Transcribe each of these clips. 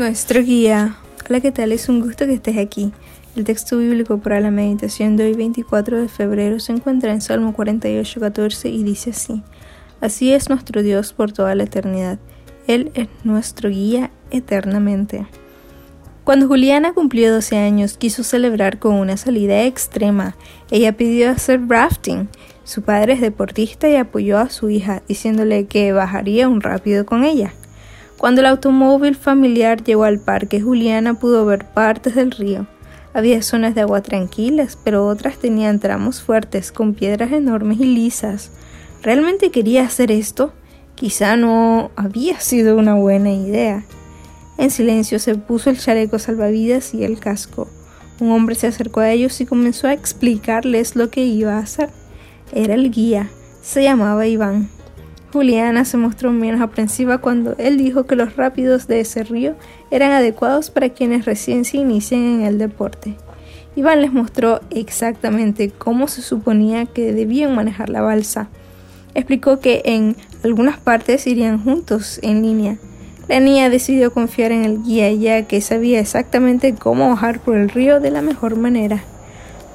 Nuestro guía. Hola, ¿qué tal? Es un gusto que estés aquí. El texto bíblico para la meditación de hoy 24 de febrero se encuentra en Salmo 48, 14 y dice así. Así es nuestro Dios por toda la eternidad. Él es nuestro guía eternamente. Cuando Juliana cumplió 12 años, quiso celebrar con una salida extrema. Ella pidió hacer rafting. Su padre es deportista y apoyó a su hija, diciéndole que bajaría un rápido con ella. Cuando el automóvil familiar llegó al parque, Juliana pudo ver partes del río. Había zonas de agua tranquilas, pero otras tenían tramos fuertes, con piedras enormes y lisas. ¿Realmente quería hacer esto? Quizá no había sido una buena idea. En silencio se puso el chaleco salvavidas y el casco. Un hombre se acercó a ellos y comenzó a explicarles lo que iba a hacer. Era el guía. Se llamaba Iván. Juliana se mostró menos aprensiva cuando él dijo que los rápidos de ese río eran adecuados para quienes recién se inician en el deporte. Iván les mostró exactamente cómo se suponía que debían manejar la balsa. Explicó que en algunas partes irían juntos en línea. La niña decidió confiar en el guía ya que sabía exactamente cómo bajar por el río de la mejor manera.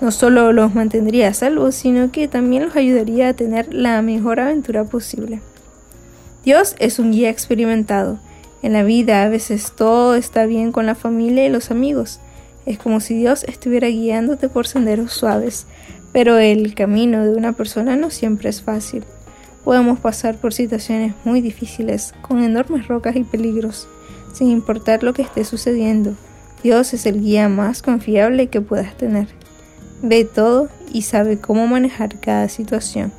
No solo los mantendría a salvo, sino que también los ayudaría a tener la mejor aventura posible. Dios es un guía experimentado. En la vida a veces todo está bien con la familia y los amigos. Es como si Dios estuviera guiándote por senderos suaves, pero el camino de una persona no siempre es fácil. Podemos pasar por situaciones muy difíciles, con enormes rocas y peligros, sin importar lo que esté sucediendo. Dios es el guía más confiable que puedas tener ve todo y sabe cómo manejar cada situación.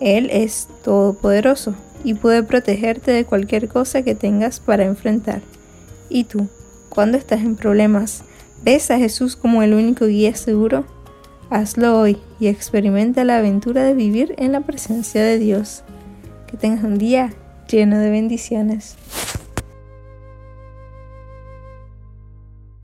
Él es todopoderoso y puede protegerte de cualquier cosa que tengas para enfrentar. ¿Y tú, cuando estás en problemas, ves a Jesús como el único guía seguro? Hazlo hoy y experimenta la aventura de vivir en la presencia de Dios. Que tengas un día lleno de bendiciones.